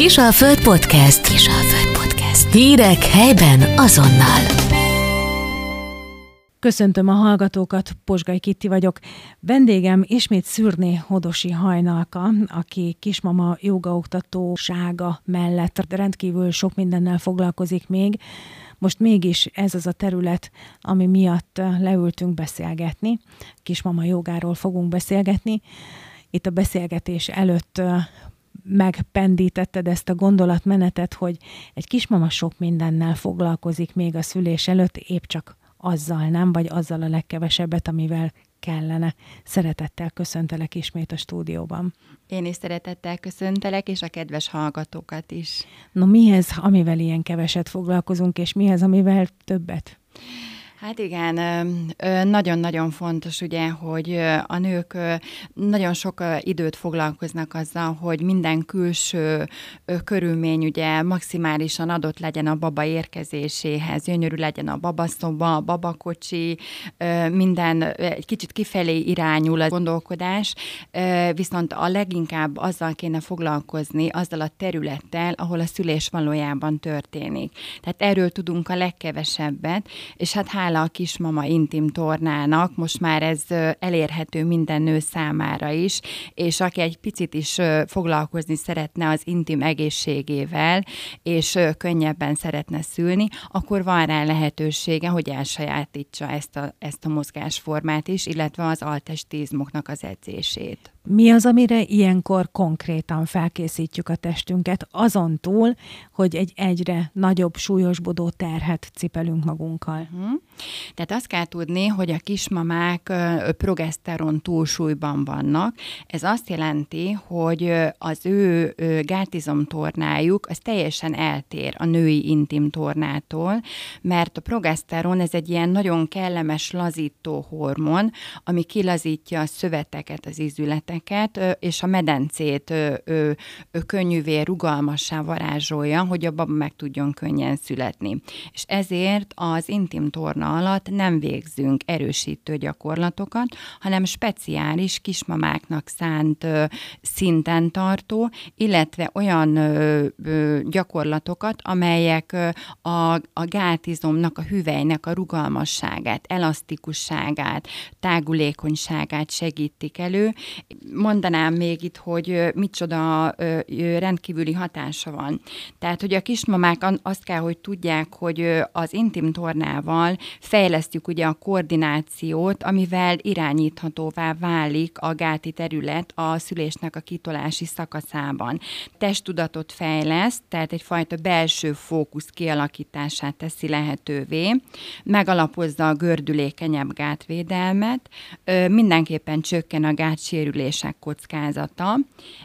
Kisalföld Podcast. Kisalföld Podcast. Hírek helyben azonnal. Köszöntöm a hallgatókat, Posgai Kitti vagyok. Vendégem ismét Szürné Hodosi Hajnalka, aki kismama jogaoktatósága mellett rendkívül sok mindennel foglalkozik még. Most mégis ez az a terület, ami miatt leültünk beszélgetni. Kismama jogáról fogunk beszélgetni. Itt a beszélgetés előtt megpendítetted ezt a gondolatmenetet, hogy egy kismama sok mindennel foglalkozik még a szülés előtt, épp csak azzal nem, vagy azzal a legkevesebbet, amivel kellene. Szeretettel köszöntelek ismét a stúdióban. Én is szeretettel köszöntelek, és a kedves hallgatókat is. No mihez, amivel ilyen keveset foglalkozunk, és mihez, amivel többet? Hát igen, nagyon-nagyon fontos ugye, hogy a nők nagyon sok időt foglalkoznak azzal, hogy minden külső körülmény ugye maximálisan adott legyen a baba érkezéséhez, gyönyörű legyen a babaszoba, a babakocsi, minden egy kicsit kifelé irányul a gondolkodás, viszont a leginkább azzal kéne foglalkozni, azzal a területtel, ahol a szülés valójában történik. Tehát erről tudunk a legkevesebbet, és hát hála a kismama intim tornának, most már ez elérhető minden nő számára is, és aki egy picit is foglalkozni szeretne az intim egészségével, és könnyebben szeretne szülni, akkor van rá lehetősége, hogy elsajátítsa ezt a, ezt a mozgásformát is, illetve az altestizmoknak az edzését. Mi az, amire ilyenkor konkrétan felkészítjük a testünket, azon túl, hogy egy egyre nagyobb, súlyosbodó terhet cipelünk magunkkal? Uh-huh. Tehát azt kell tudni, hogy a kismamák progeszteron túlsúlyban vannak. Ez azt jelenti, hogy az ő gátizomtornájuk az teljesen eltér a női intim tornától, mert a progeszteron ez egy ilyen nagyon kellemes lazító hormon, ami kilazítja a szöveteket, az izületeket, és a medencét könnyűvé, rugalmassá varázsolja, hogy a baba meg tudjon könnyen születni. És ezért az intim torna alatt nem végzünk erősítő gyakorlatokat, hanem speciális kismamáknak szánt szinten tartó, illetve olyan gyakorlatokat, amelyek a, a gátizomnak, a hüvelynek a rugalmasságát, elasztikusságát, tágulékonyságát segítik elő. Mondanám még itt, hogy micsoda rendkívüli hatása van. Tehát, hogy a kismamák azt kell, hogy tudják, hogy az intim tornával fejlesztjük ugye a koordinációt, amivel irányíthatóvá válik a gáti terület a szülésnek a kitolási szakaszában. Testtudatot fejleszt, tehát egyfajta belső fókusz kialakítását teszi lehetővé, megalapozza a gördülékenyebb gátvédelmet, mindenképpen csökken a gátsérülések kockázata,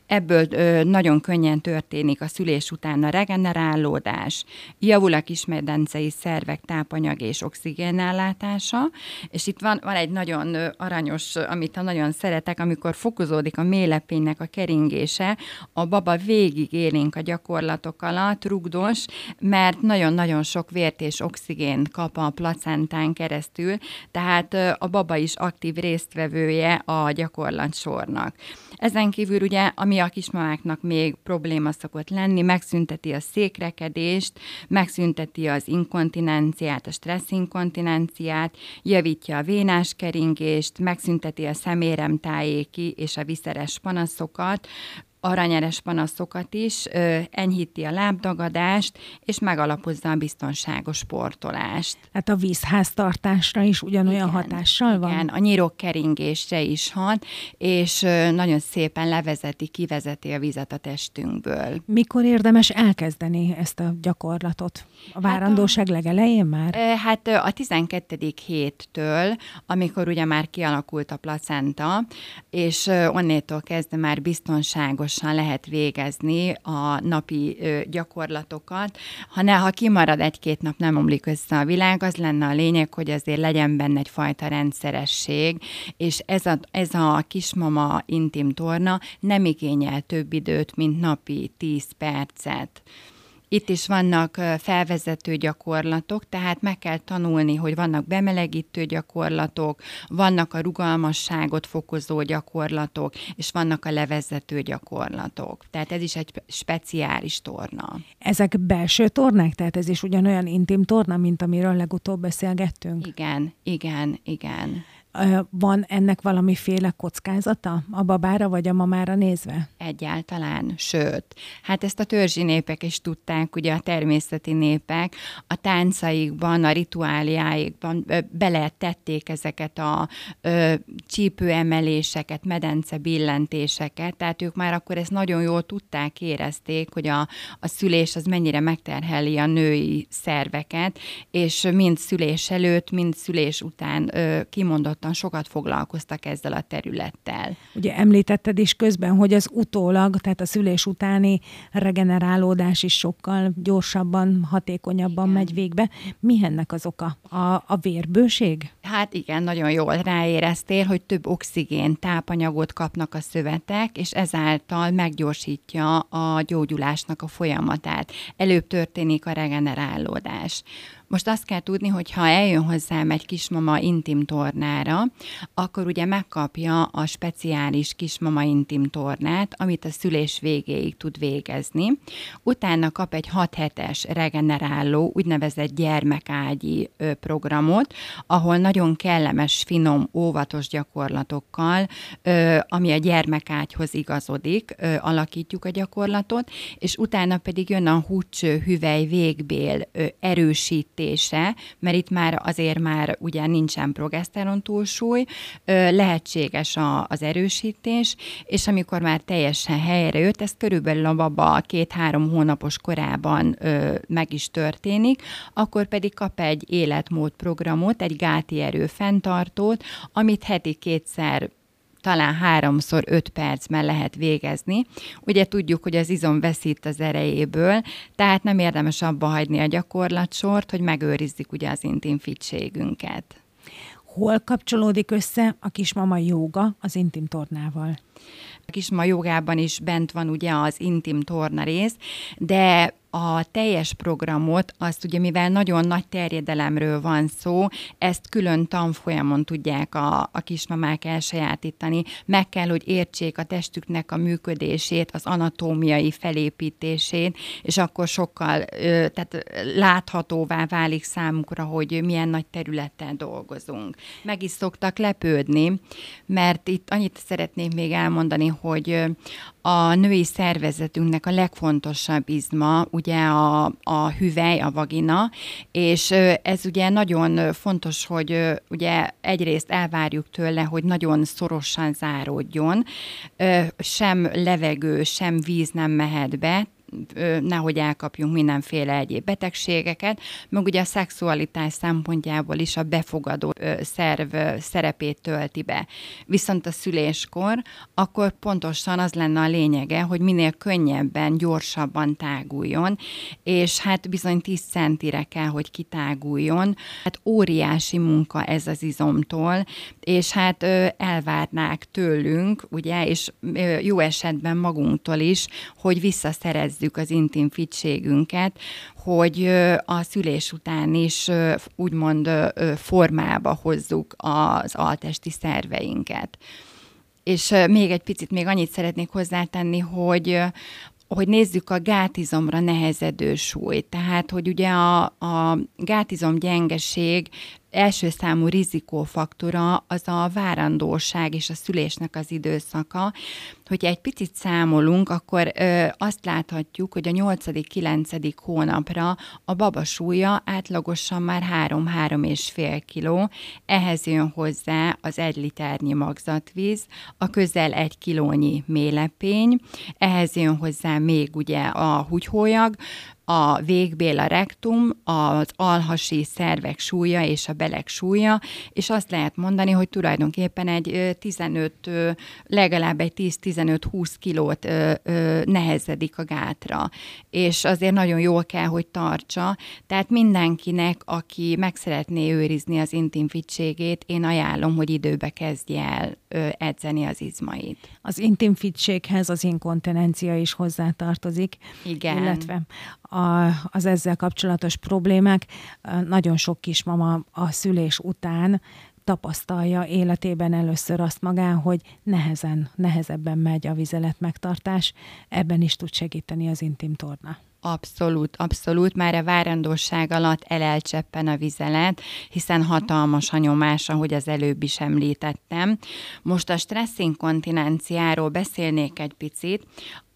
ebből nagyon könnyen történik a szülés után a regenerálódás, javul a kismedencei szervek tápanyag és oxigén ellátása, és itt van, van egy nagyon aranyos, amit nagyon szeretek, amikor fokozódik a mélepénynek a keringése, a baba végig élénk a gyakorlatok alatt, rugdos, mert nagyon-nagyon sok vért és oxigén kap a placentán keresztül, tehát a baba is aktív résztvevője a gyakorlatsornak. Ezen kívül ugye, ami a kismamáknak még probléma szokott lenni, megszünteti a székrekedést, megszünteti az inkontinenciát, a stressz inkontinenciát, javítja a vénás keringést, megszünteti a szeméremtájéki és a viszeres panaszokat, aranyeres panaszokat is, enyhíti a lábdagadást, és megalapozza a biztonságos sportolást. Hát a vízháztartásra is ugyanolyan igen, hatással van? Igen, a nyírok keringésre is hat, és nagyon szépen levezeti, kivezeti a vizet a testünkből. Mikor érdemes elkezdeni ezt a gyakorlatot? A várandóság hát a, legelején már? Hát a 12. héttől, amikor ugye már kialakult a placenta, és onnétól kezdve már biztonságos gyorsan lehet végezni a napi gyakorlatokat. Ha, ne, ha kimarad egy-két nap, nem omlik össze a világ, az lenne a lényeg, hogy azért legyen benne egyfajta rendszeresség, és ez a, ez a kismama intim torna nem igényel több időt, mint napi 10 percet Itt is vannak felvezető gyakorlatok, tehát meg kell tanulni, hogy vannak bemelegítő gyakorlatok, vannak a rugalmasságot fokozó gyakorlatok, és vannak a levezető gyakorlatok. Tehát ez is egy speciális torna. Ezek belső tornák? Tehát ez is ugyanolyan intim torna, mint amiről legutóbb beszélgettünk? Igen, igen, igen. Van ennek valamiféle kockázata a babára vagy a mamára nézve? Egyáltalán, sőt. Hát ezt a törzsi népek is tudták, ugye a természeti népek a táncaikban, a rituáliáikban beletették ezeket a ö, csípőemeléseket, medence billentéseket, tehát ők már akkor ezt nagyon jól tudták, érezték, hogy a, a szülés az mennyire megterheli a női szerveket, és mind szülés előtt, mind szülés után ö, kimondott kimondottan sokat foglalkoztak ezzel a területtel. Ugye említetted is közben, hogy az utólag, tehát a szülés utáni regenerálódás is sokkal gyorsabban, hatékonyabban igen. megy végbe. Mi ennek az oka? A, a vérbőség? Hát igen, nagyon jól ráéreztél, hogy több oxigén, tápanyagot kapnak a szövetek, és ezáltal meggyorsítja a gyógyulásnak a folyamatát. Előbb történik a regenerálódás. Most azt kell tudni, hogy ha eljön hozzám egy kismama intim tornára, akkor ugye megkapja a speciális kismama intim tornát, amit a szülés végéig tud végezni. Utána kap egy 6 hetes regeneráló, úgynevezett gyermekágyi programot, ahol nagyon kellemes, finom, óvatos gyakorlatokkal, ami a gyermekágyhoz igazodik, alakítjuk a gyakorlatot, és utána pedig jön a húcső hüvely végbél erősít erősítése, mert itt már azért már ugye nincsen progeszteron túlsúly, lehetséges a, az erősítés, és amikor már teljesen helyre jött, ez körülbelül a baba két-három hónapos korában meg is történik, akkor pedig kap egy életmódprogramot, egy gáti erő fenntartót, amit heti kétszer talán háromszor öt percben lehet végezni. Ugye tudjuk, hogy az izom veszít az erejéből, tehát nem érdemes abba hagyni a gyakorlatsort, hogy megőrizzük ugye az intim fitségünket. Hol kapcsolódik össze a kismama jóga az intim tornával? A kismama jogában is bent van ugye az intim torna rész, de a teljes programot, azt ugye mivel nagyon nagy terjedelemről van szó, ezt külön tanfolyamon tudják a, a kismamák elsajátítani. Meg kell, hogy értsék a testüknek a működését, az anatómiai felépítését, és akkor sokkal tehát láthatóvá válik számukra, hogy milyen nagy területen dolgozunk. Meg is szoktak lepődni, mert itt annyit szeretnék még elmondani, hogy a női szervezetünknek a legfontosabb izma, ugye a, a hüvely, a vagina, és ez ugye nagyon fontos, hogy ugye egyrészt elvárjuk tőle, hogy nagyon szorosan záródjon, sem levegő, sem víz nem mehet be, nehogy elkapjunk mindenféle egyéb betegségeket, meg ugye a szexualitás szempontjából is a befogadó szerv szerepét tölti be. Viszont a szüléskor, akkor pontosan az lenne a lényege, hogy minél könnyebben, gyorsabban táguljon, és hát bizony 10 centire kell, hogy kitáguljon. Hát óriási munka ez az izomtól, és hát elvárnák tőlünk, ugye, és jó esetben magunktól is, hogy visszaszerezzük megőrizzük az intim fitségünket, hogy a szülés után is úgymond formába hozzuk az altesti szerveinket. És még egy picit még annyit szeretnék hozzátenni, hogy hogy nézzük a gátizomra nehezedő súlyt. Tehát, hogy ugye a, a gátizom gyengeség első számú rizikófaktora az a várandóság és a szülésnek az időszaka. Hogyha egy picit számolunk, akkor ö, azt láthatjuk, hogy a 8.-9. hónapra a baba súlya átlagosan már 3-3 és fél kiló, ehhez jön hozzá az egy liternyi magzatvíz, a közel egy kilónyi mélepény, ehhez jön hozzá még ugye a húgyhólyag, a végbél, a rektum, az alhasi szervek súlya és a belek súlya, és azt lehet mondani, hogy tulajdonképpen egy 15, legalább egy 10-15-20 kilót nehezedik a gátra, és azért nagyon jól kell, hogy tartsa, tehát mindenkinek, aki meg szeretné őrizni az intim fitségét, én ajánlom, hogy időbe kezdje el edzeni az izmait. Az intim fitséghez az inkontinencia is hozzátartozik. Igen. Illetve a, az ezzel kapcsolatos problémák. Nagyon sok kismama a szülés után tapasztalja életében először azt magán, hogy nehezen, nehezebben megy a vizelet megtartás, ebben is tud segíteni az intim torna. Abszolút, abszolút. Már a várandóság alatt elelcseppen a vizelet, hiszen hatalmas a nyomás, ahogy az előbb is említettem. Most a stresszinkontinenciáról beszélnék egy picit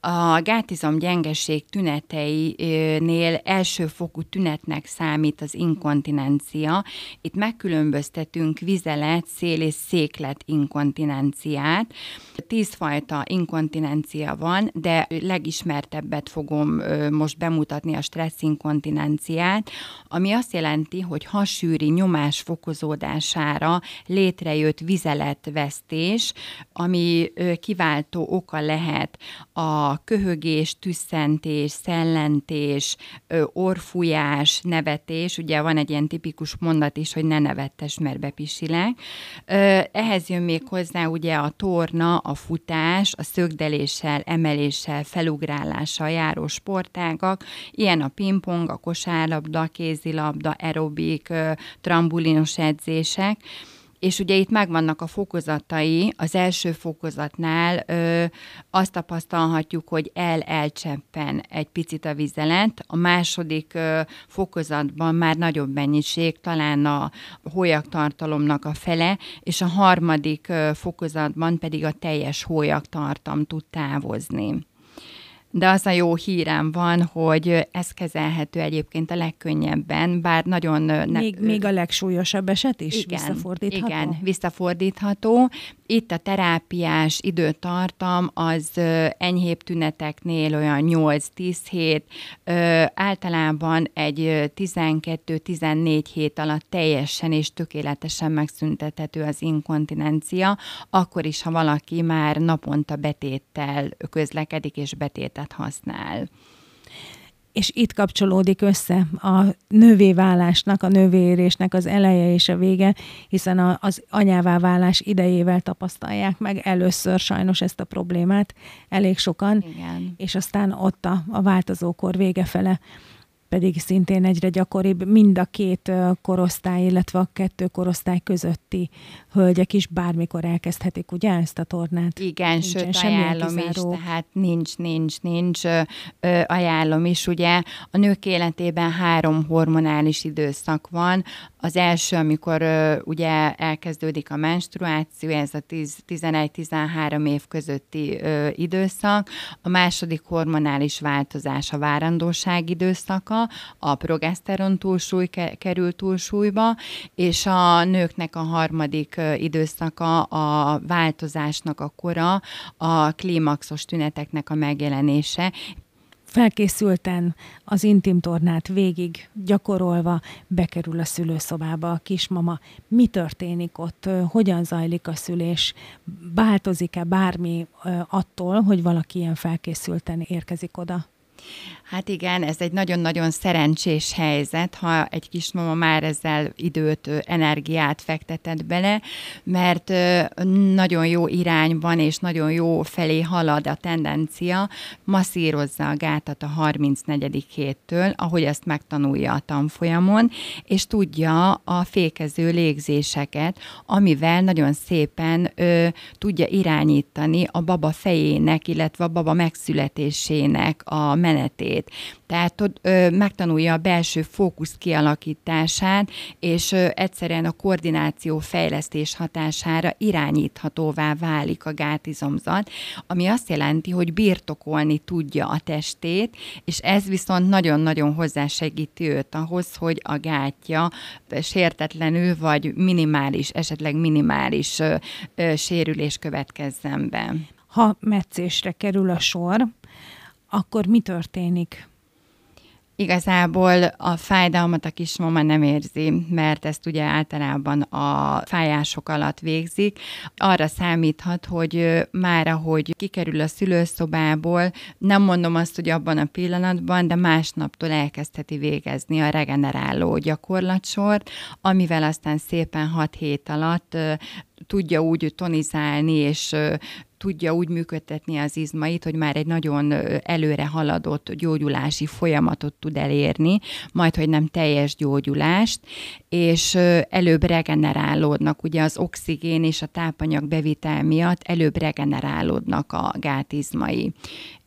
a gátizom gyengeség tüneteinél elsőfokú tünetnek számít az inkontinencia. Itt megkülönböztetünk vizelet, szél és széklet inkontinenciát. Tízfajta inkontinencia van, de legismertebbet fogom most bemutatni a stressz inkontinenciát, ami azt jelenti, hogy hasűri nyomás fokozódására létrejött vizeletvesztés, ami kiváltó oka lehet a köhögés, tüsszentés, szellentés, orfújás, nevetés, ugye van egy ilyen tipikus mondat is, hogy ne nevettes, mert bepisilek. Ehhez jön még hozzá ugye a torna, a futás, a szögdeléssel, emeléssel, felugrálással járó sportágak, ilyen a pingpong, a kosárlabda, kézilabda, aerobik, trambulinos edzések, és ugye itt megvannak a fokozatai, az első fokozatnál ö, azt tapasztalhatjuk, hogy el-elcseppen egy picit a vizelet, a második ö, fokozatban már nagyobb mennyiség, talán a hólyagtartalomnak a fele, és a harmadik ö, fokozatban pedig a teljes hólyagtartam tud távozni de az a jó hírem van, hogy ez kezelhető egyébként a legkönnyebben, bár nagyon... Ne... Még, még a legsúlyosabb eset is igen, visszafordítható? Igen, visszafordítható. Itt a terápiás időtartam az enyhébb tüneteknél olyan 8-10 hét, általában egy 12-14 hét alatt teljesen és tökéletesen megszüntethető az inkontinencia, akkor is, ha valaki már naponta betéttel közlekedik és betétet használ és itt kapcsolódik össze a nővéválásnak, a nővérésnek az eleje és a vége, hiszen a, az anyává válás idejével tapasztalják meg először sajnos ezt a problémát elég sokan, Igen. és aztán ott a, a változókor vége fele pedig szintén egyre gyakoribb mind a két korosztály, illetve a kettő korosztály közötti hölgyek is bármikor elkezdhetik, ugye, ezt a tornát? Igen, Nincsen sőt, ajánlom is, tehát nincs, nincs, nincs, ö, ajánlom is, ugye. A nők életében három hormonális időszak van. Az első, amikor ö, ugye elkezdődik a menstruáció, ez a 11-13 év közötti ö, időszak. A második hormonális változás a várandóság időszaka, a progeszteron túlsúly kerül túlsúlyba, és a nőknek a harmadik időszaka a változásnak a kora, a klímaxos tüneteknek a megjelenése, felkészülten az intim tornát végig gyakorolva bekerül a szülőszobába a kismama. Mi történik ott? Hogyan zajlik a szülés? Változik-e bármi attól, hogy valaki ilyen felkészülten érkezik oda? Hát igen, ez egy nagyon-nagyon szerencsés helyzet, ha egy kismama már ezzel időt, energiát fektetett bele, mert nagyon jó irányban és nagyon jó felé halad a tendencia, masszírozza a gátat a 34. héttől, ahogy ezt megtanulja a tanfolyamon, és tudja a fékező légzéseket, amivel nagyon szépen ö, tudja irányítani a baba fejének, illetve a baba megszületésének a menetét részét. Tehát ott ö, megtanulja a belső fókusz kialakítását, és ö, egyszerűen a koordináció fejlesztés hatására irányíthatóvá válik a gátizomzat, ami azt jelenti, hogy birtokolni tudja a testét, és ez viszont nagyon-nagyon hozzásegíti őt ahhoz, hogy a gátja sértetlenül vagy minimális, esetleg minimális ö, ö, sérülés következzen be. Ha meccésre kerül a sor, akkor mi történik? Igazából a fájdalmat a kismama nem érzi, mert ezt ugye általában a fájások alatt végzik. Arra számíthat, hogy már ahogy kikerül a szülőszobából, nem mondom azt, hogy abban a pillanatban, de másnaptól elkezdheti végezni a regeneráló gyakorlatsort, amivel aztán szépen 6 hét alatt tudja úgy tonizálni, és tudja úgy működtetni az izmait, hogy már egy nagyon előre haladott gyógyulási folyamatot tud elérni, majd, hogy nem teljes gyógyulást, és előbb regenerálódnak. Ugye az oxigén és a tápanyag bevitel miatt előbb regenerálódnak a gátizmai,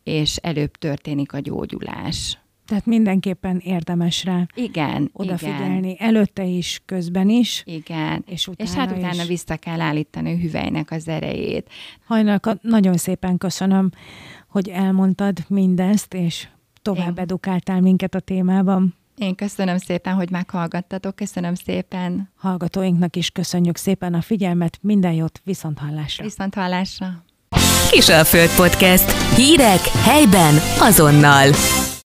és előbb történik a gyógyulás. Tehát mindenképpen érdemes rá igen, odafigyelni. Igen. Előtte is, közben is. Igen. És, utána és hát utána is. vissza kell állítani a hüvelynek az erejét. Hajnalka, nagyon szépen köszönöm, hogy elmondtad mindezt, és tovább Én. edukáltál minket a témában. Én köszönöm szépen, hogy meghallgattatok, köszönöm szépen. Hallgatóinknak is köszönjük szépen a figyelmet, minden jót, viszont hallásra. Viszont hallásra. Kisalföld Podcast. Hírek helyben azonnal.